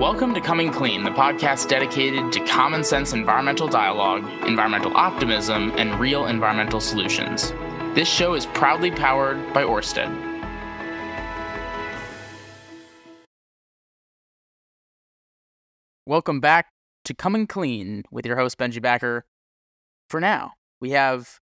Welcome to Coming Clean, the podcast dedicated to common sense environmental dialogue, environmental optimism, and real environmental solutions. This show is proudly powered by Orsted. Welcome back to Coming Clean with your host, Benji Backer. For now, we have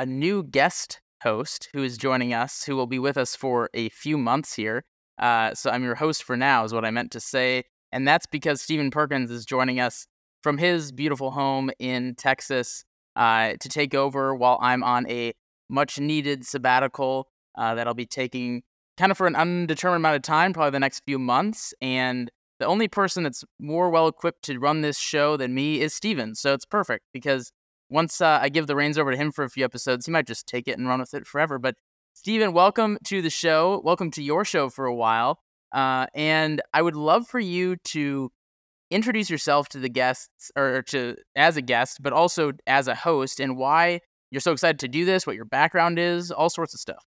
a new guest host who is joining us, who will be with us for a few months here. Uh, so I'm your host for now, is what I meant to say. And that's because Stephen Perkins is joining us from his beautiful home in Texas uh, to take over while I'm on a much needed sabbatical uh, that I'll be taking kind of for an undetermined amount of time, probably the next few months. And the only person that's more well equipped to run this show than me is Stephen. So it's perfect because once uh, I give the reins over to him for a few episodes, he might just take it and run with it forever. But Stephen, welcome to the show. Welcome to your show for a while. Uh, and I would love for you to introduce yourself to the guests or to as a guest, but also as a host and why you're so excited to do this, what your background is, all sorts of stuff.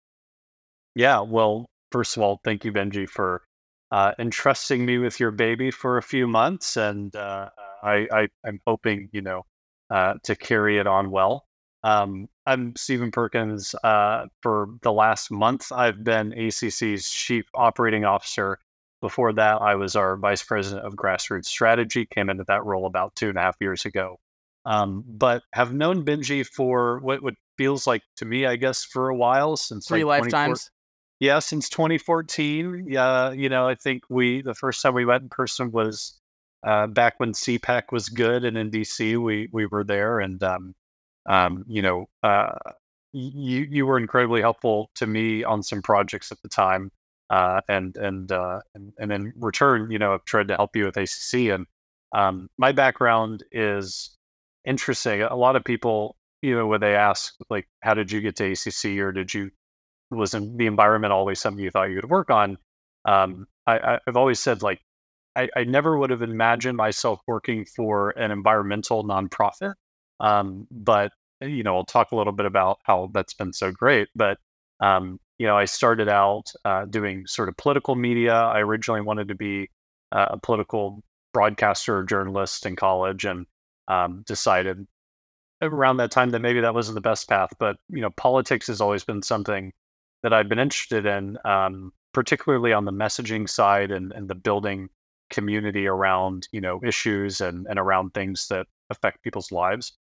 Yeah. Well, first of all, thank you, Benji, for uh, entrusting me with your baby for a few months. And uh, I, I, am hoping, you know, uh, to carry it on well. Um, I'm Stephen Perkins. Uh, for the last month, I've been ACC's chief operating officer. Before that, I was our vice president of grassroots strategy. Came into that role about two and a half years ago. Um, but have known Benji for what, what feels like to me, I guess, for a while since three like lifetimes. Yeah, since 2014. Yeah, you know, I think we the first time we met in person was uh, back when CPAC was good, and in DC we we were there, and um, um, you know, uh, you you were incredibly helpful to me on some projects at the time, uh, and and, uh, and and in return, you know, I've tried to help you with ACC. And um, my background is interesting. A lot of people, you know, when they ask like, "How did you get to ACC?" or "Did you wasn't the environment always something you thought you would work on?" Um, I, I've always said like, I, I never would have imagined myself working for an environmental nonprofit. Um, but you know, I'll talk a little bit about how that's been so great. But um, you know, I started out uh, doing sort of political media. I originally wanted to be uh, a political broadcaster or journalist in college, and um, decided around that time that maybe that wasn't the best path. But you know, politics has always been something that I've been interested in, um, particularly on the messaging side and, and the building community around you know issues and, and around things that affect people's lives.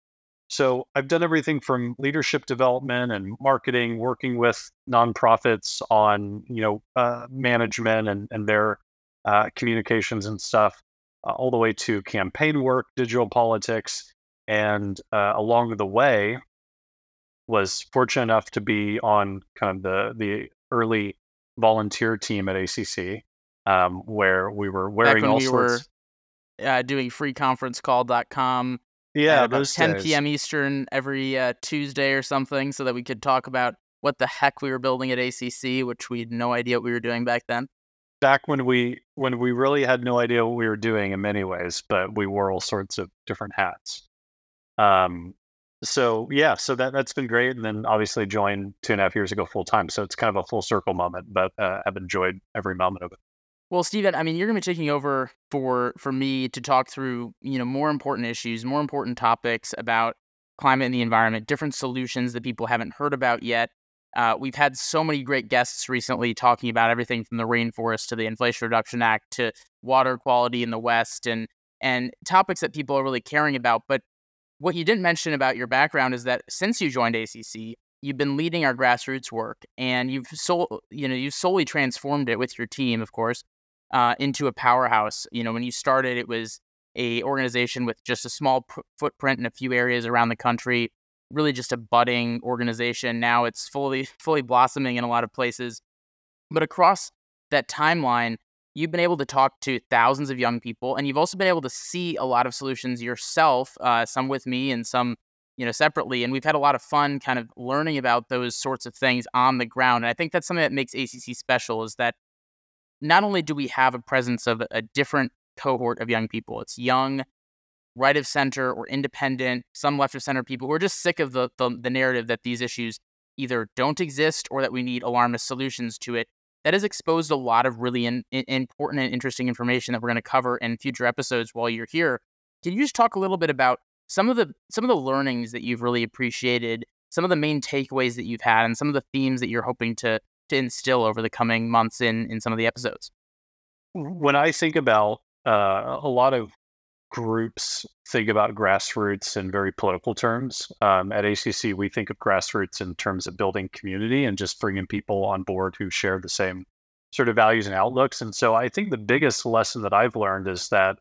So I've done everything from leadership development and marketing, working with nonprofits on you know uh, management and and their uh, communications and stuff, uh, all the way to campaign work, digital politics, and uh, along the way, was fortunate enough to be on kind of the the early volunteer team at ACC, um, where we were wearing all we sorts. Were, uh, doing freeconferencecall.com yeah, about 10 days. p.m. Eastern every uh, Tuesday or something, so that we could talk about what the heck we were building at ACC, which we had no idea what we were doing back then. Back when we when we really had no idea what we were doing in many ways, but we wore all sorts of different hats. Um, so yeah, so that that's been great, and then obviously joined two and a half years ago full time. So it's kind of a full circle moment, but uh, I've enjoyed every moment of it. Well, Stephen, I mean, you're going to be taking over for for me to talk through, you know, more important issues, more important topics about climate and the environment, different solutions that people haven't heard about yet. Uh, we've had so many great guests recently talking about everything from the rainforest to the Inflation Reduction Act to water quality in the West and and topics that people are really caring about. But what you didn't mention about your background is that since you joined ACC, you've been leading our grassroots work, and you've so you know you've solely transformed it with your team, of course, uh, into a powerhouse. You know, when you started, it was a organization with just a small footprint in a few areas around the country, really just a budding organization. Now it's fully fully blossoming in a lot of places. But across that timeline, you've been able to talk to thousands of young people, and you've also been able to see a lot of solutions yourself, uh, some with me and some you know separately and we've had a lot of fun kind of learning about those sorts of things on the ground and i think that's something that makes acc special is that not only do we have a presence of a different cohort of young people, it's young, right of center or independent, some left of center people who are just sick of the, the, the narrative that these issues either don't exist or that we need alarmist solutions to it. that has exposed a lot of really in, in, important and interesting information that we're going to cover in future episodes while you're here. Can you just talk a little bit about some of the some of the learnings that you've really appreciated, some of the main takeaways that you've had, and some of the themes that you're hoping to to instill over the coming months in in some of the episodes? When I think about uh, a lot of groups think about grassroots in very political terms. Um, at ACC, we think of grassroots in terms of building community and just bringing people on board who share the same sort of values and outlooks. And so I think the biggest lesson that I've learned is that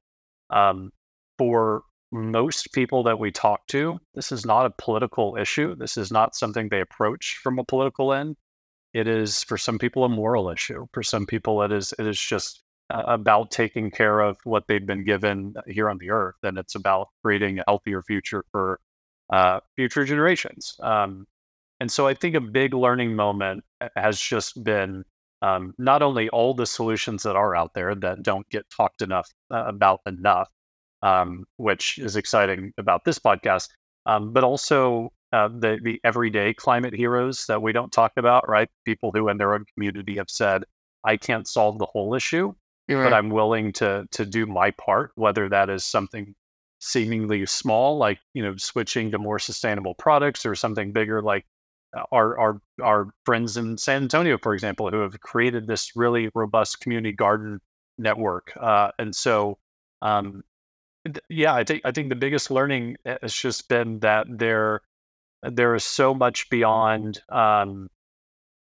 um, for most people that we talk to, this is not a political issue. This is not something they approach from a political end. It is for some people a moral issue. For some people, it is it is just uh, about taking care of what they've been given here on the earth, and it's about creating a healthier future for uh, future generations. Um, and so I think a big learning moment has just been um, not only all the solutions that are out there that don't get talked enough uh, about enough, um, which is exciting about this podcast, um, but also uh, the the everyday climate heroes that we don't talk about, right? People who in their own community have said, "I can't solve the whole issue, right. but I'm willing to to do my part, whether that is something seemingly small, like you know switching to more sustainable products, or something bigger, like uh, our our our friends in San Antonio, for example, who have created this really robust community garden network. Uh, and so, um, yeah, I think I think the biggest learning uh, has just been that there there is so much beyond um,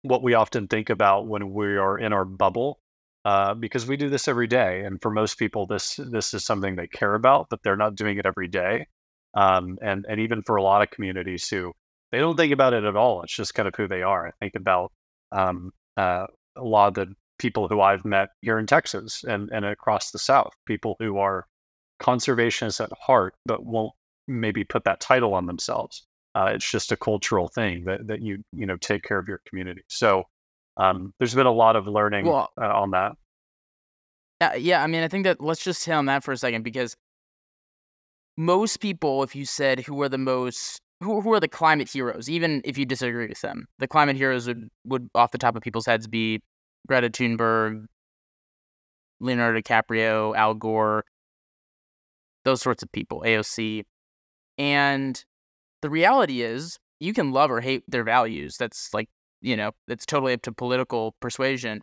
what we often think about when we are in our bubble uh, because we do this every day, and for most people, this this is something they care about, but they're not doing it every day. Um, and and even for a lot of communities who they don't think about it at all, it's just kind of who they are. I think about um, uh, a lot of the people who I've met here in Texas and and across the South, people who are conservationists at heart, but won't maybe put that title on themselves. Uh, it's just a cultural thing that that you you know take care of your community. So um, there's been a lot of learning well, uh, on that. Uh, yeah, I mean, I think that let's just hit on that for a second because most people, if you said who are the most who, who are the climate heroes, even if you disagree with them, the climate heroes would, would off the top of people's heads be Greta Thunberg, Leonardo DiCaprio, Al Gore, those sorts of people, AOC. And the reality is you can love or hate their values. That's like you know, it's totally up to political persuasion.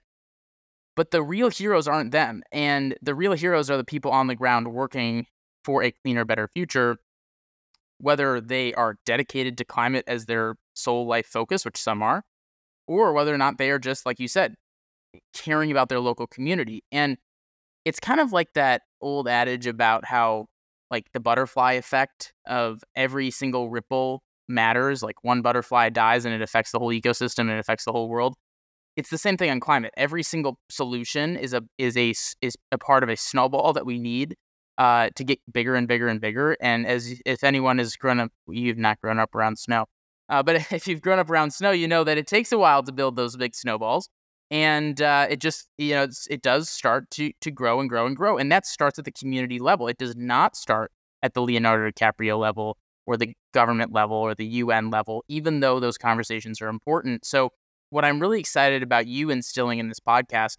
But the real heroes aren't them. And the real heroes are the people on the ground working for a cleaner, better future, whether they are dedicated to climate as their sole life focus, which some are, or whether or not they are just, like you said, caring about their local community. And it's kind of like that old adage about how, like, the butterfly effect of every single ripple matters, like one butterfly dies and it affects the whole ecosystem and it affects the whole world. It's the same thing on climate. Every single solution is a is a is a part of a snowball that we need uh, to get bigger and bigger and bigger. And as if anyone has grown up, you've not grown up around snow, uh, but if you've grown up around snow, you know that it takes a while to build those big snowballs, and uh, it just you know it does start to to grow and grow and grow, and that starts at the community level. It does not start at the Leonardo DiCaprio level or the government level or the UN level, even though those conversations are important. So, what I'm really excited about you instilling in this podcast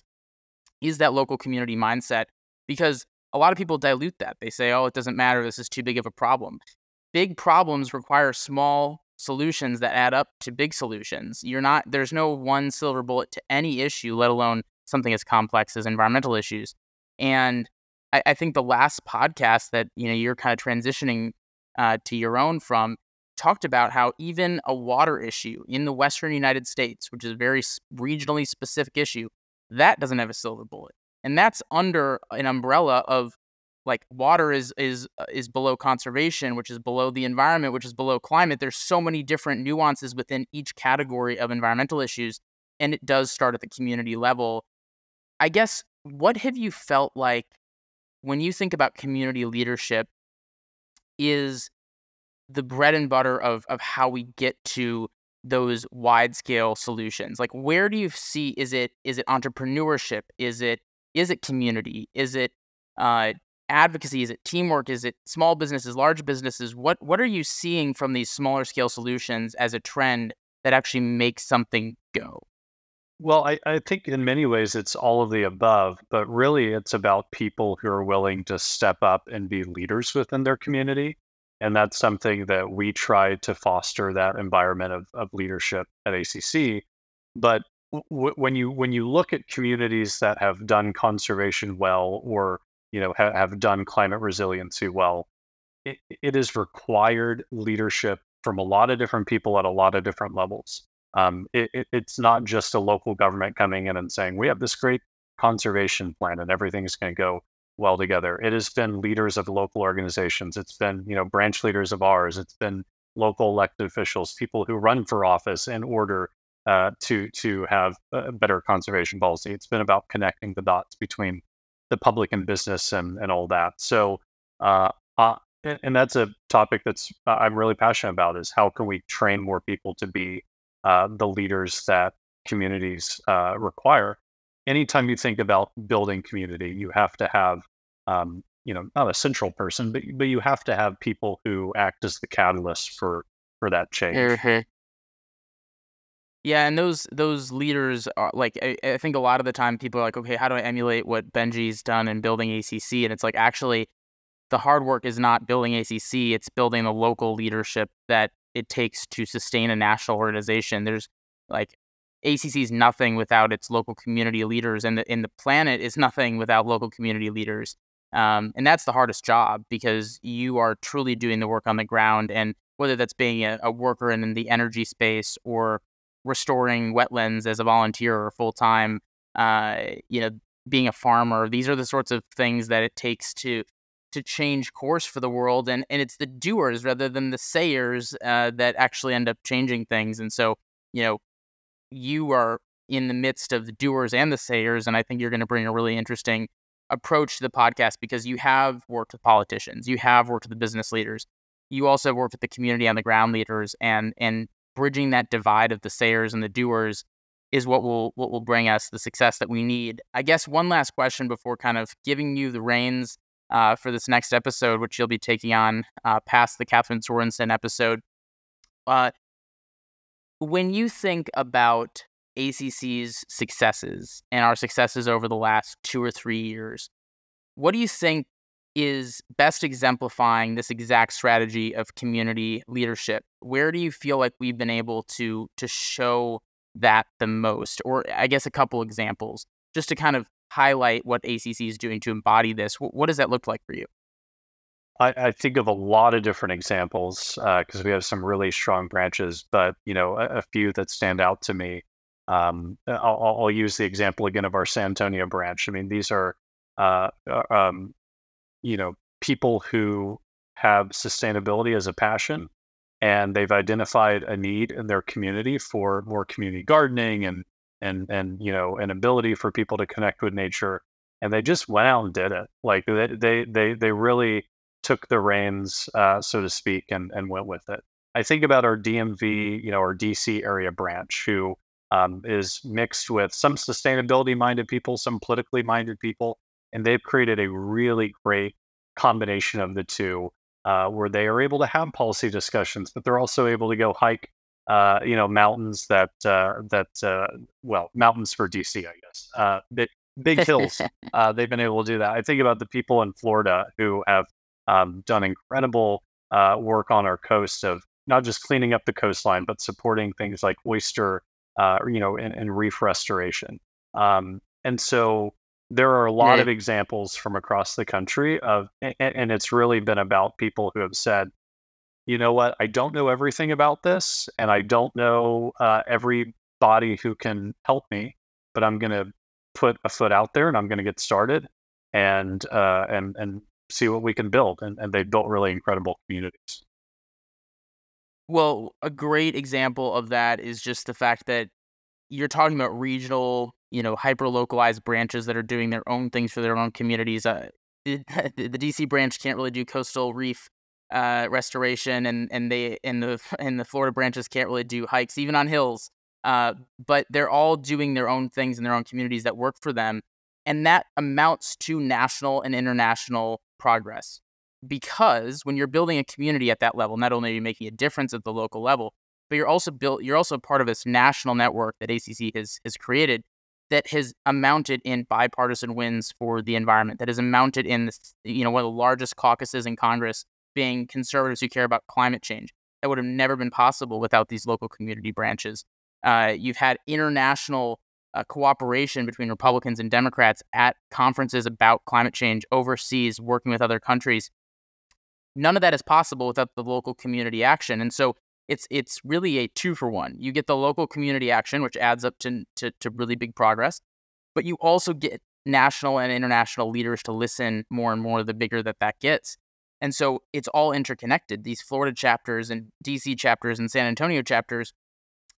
is that local community mindset because a lot of people dilute that. They say, oh, it doesn't matter. This is too big of a problem. Big problems require small solutions that add up to big solutions. You're not, there's no one silver bullet to any issue, let alone something as complex as environmental issues. And I, I think the last podcast that, you know, you're kind of transitioning uh, to your own from talked about how even a water issue in the western United States, which is a very regionally specific issue, that doesn't have a silver bullet. And that's under an umbrella of like water is is uh, is below conservation, which is below the environment, which is below climate. There's so many different nuances within each category of environmental issues, and it does start at the community level. I guess what have you felt like when you think about community leadership is the bread and butter of of how we get to those wide scale solutions like where do you see is it is it entrepreneurship is it is it community is it uh, advocacy is it teamwork is it small businesses large businesses what what are you seeing from these smaller scale solutions as a trend that actually makes something go Well, I, I think in many ways it's all of the above, but really it's about people who are willing to step up and be leaders within their community. And that's something that we try to foster that environment of, of leadership at ACC. But w- when you when you look at communities that have done conservation well or you know ha- have done climate resiliency well, it, is required leadership from a lot of different people at a lot of different levels. Um, it, it, it's not just a local government coming in and saying we have this great conservation plan and everything's going to go well together. It has been leaders of local organizations. It's been you know branch leaders of ours. It's been local elected officials, people who run for office in order uh, to to have a better conservation policy. It's been about connecting the dots between the public and business and and all that. So uh, uh, and, that's a topic that's uh, I'm really passionate about is how can we train more people to be uh, the leaders that communities uh, require. Anytime you think about building community, you have to have um, you know not a central person, but but you have to have people who act as the catalyst for for that change. Mm-hmm. Yeah, and those those leaders are like I, I think a lot of the time people are like, okay, how do I emulate what Benji's done in building ACC? And it's like actually the hard work is not building ACC, it's building the local leadership that it takes to sustain a national organization. There's like ACC is nothing without its local community leaders, and the, the planet is nothing without local community leaders. Um, and that's the hardest job because you are truly doing the work on the ground. And whether that's being a, a worker in, in the energy space or restoring wetlands as a volunteer or full time, uh, you know, being a farmer, these are the sorts of things that it takes to to change course for the world and and it's the doers rather than the sayers uh, that actually end up changing things and so you know you are in the midst of the doers and the sayers and i think you're going to bring a really interesting approach to the podcast because you have worked with politicians you have worked with the business leaders you also worked with the community on the ground leaders and and bridging that divide of the sayers and the doers is what will what will bring us the success that we need. I guess one last question before kind of giving you the reins uh, for this next episode, which you'll be taking on uh, past the Catherine Sorensen episode. Uh, when you think about ACC's successes and our successes over the last two or three years, what do you think is best exemplifying this exact strategy of community leadership? Where do you feel like we've been able to to show that the most? Or I guess a couple examples just to kind of highlight what ACC is doing to embody this. What does that look like for you? I, I think of a lot of different examples because uh, we have some really strong branches, but you know a, a few that stand out to me. Um, I'll, I'll, use the example again of our San Antonio branch. I mean, these are uh, uh um, you know people who have sustainability as a passion and they've identified a need in their community for more community gardening and and and you know an ability for people to connect with nature and they just went out and did it. Like they they they, they really took the reins uh, so to speak and and went with it. I think about our dmv you know our dc area branch who um, is mixed with some sustainability minded people some politically minded people and they've created a really great combination of the two uh, where they are able to have policy discussions but they're also able to go hike uh, you know, mountains that uh, that uh, well, mountains for DC, I guess. Uh, big, big hills. uh, they've been able to do that. I think about the people in Florida who have um, done incredible uh, work on our coast of not just cleaning up the coastline, but supporting things like oyster, uh, you know, and, and reef restoration. Um, and so there are a lot of examples from across the country of, and, and it's really been about people who have said, you know what, I don't know everything about this, and I don't know uh, everybody who can help me, but I'm going to put a foot out there and I'm going to get started and uh, and and see what we can build. And, and they've built really incredible communities. Well, a great example of that is just the fact that you're talking about regional, you know, hyper localized branches that are doing their own things for their own communities. Uh, the, the DC branch can't really do coastal reef uh, restoration, and and they and the and the Florida branches can't really do hikes even on hills. Uh, but they're all doing their own things in their own communities that work for them, and that amounts to national and international progress. Because when you're building a community at that level, not only are you making a difference at the local level, but you're also built. You're also part of this national network that ACC has has created that has amounted in bipartisan wins for the environment. That has amounted in this, you know one of the largest caucuses in Congress being conservatives who care about climate change. That would have never been possible without these local community branches. Uh, you've had international uh, cooperation between Republicans and Democrats at conferences about climate change overseas, working with other countries. None of that is possible without the local community action. And so it's it's really a two for one. You get the local community action, which adds up to, to, to really big progress, but you also get national and international leaders to listen more and more the bigger that that gets. And so it's all interconnected. These Florida chapters and DC chapters and San Antonio chapters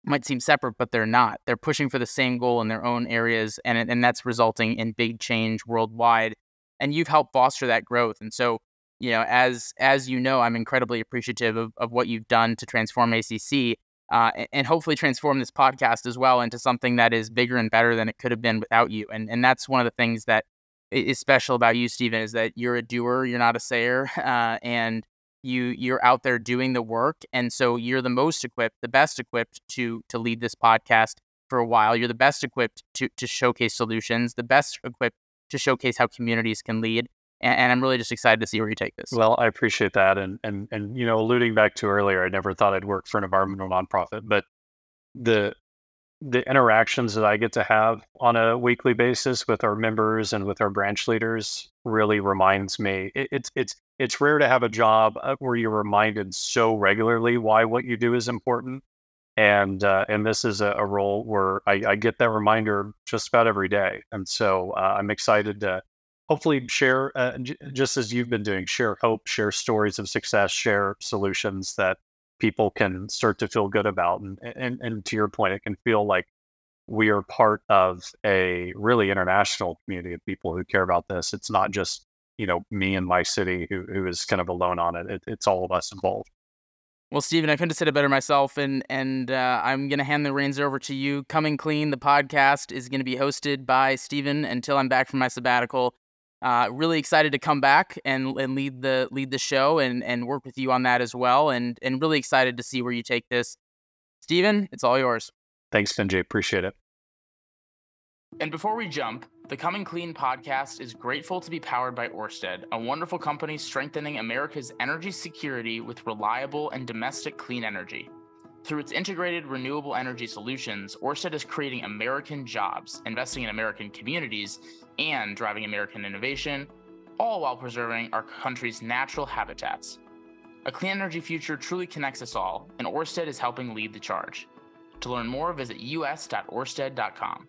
might seem separate, but they're not. They're pushing for the same goal in their own areas, and and that's resulting in big change worldwide. And you've helped foster that growth. And so, you know, as as you know, I'm incredibly appreciative of, of what you've done to transform ACC, uh, and hopefully transform this podcast as well into something that is bigger and better than it could have been without you. And and that's one of the things that is special about you, Stephen, is that you're a doer, you're not a sayer, uh, and you you're out there doing the work and so you're the most equipped the best equipped to to lead this podcast for a while you're the best equipped to to showcase solutions the best equipped to showcase how communities can lead and, and i'm really just excited to see where you take this. Well i appreciate that and and and you know alluding back to earlier i never thought i'd work for an environmental nonprofit but the the interactions that I get to have on a weekly basis with our members and with our branch leaders really reminds me it, it's it's it's rare to have a job uh, where you're reminded so regularly why what you do is important and uh, and this is a, a role where I, I, get that reminder just about every day and so uh, i'm excited to hopefully share uh, just as you've been doing share hope share stories of success share solutions that people can start to feel good about. And, and, and to your point, it can feel like we are part of a really international community of people who care about this. It's not just, you know, me and my city who, who is kind of alone on it. it it's all of us involved. Well, Stephen, I couldn't have said it better myself, and and uh, I'm gonna hand the reins over to you. Coming clean, the podcast is gonna be hosted by Stephen until I'm back from my sabbatical. Uh, really excited to come back and, and lead the lead the show and, and work with you on that as well. And and really excited to see where you take this. Stephen, it's all yours. Thanks, Benji. Appreciate it. And before we jump, the Coming Clean podcast is grateful to be powered by Orsted, a wonderful company strengthening America's energy security with reliable and domestic clean energy. Through its integrated renewable energy solutions, Orsted is creating American jobs, investing in American communities, and driving American innovation, all while preserving our country's natural habitats. A clean energy future truly connects us all, and Orsted is helping lead the charge. To learn more, visit us.orsted.com.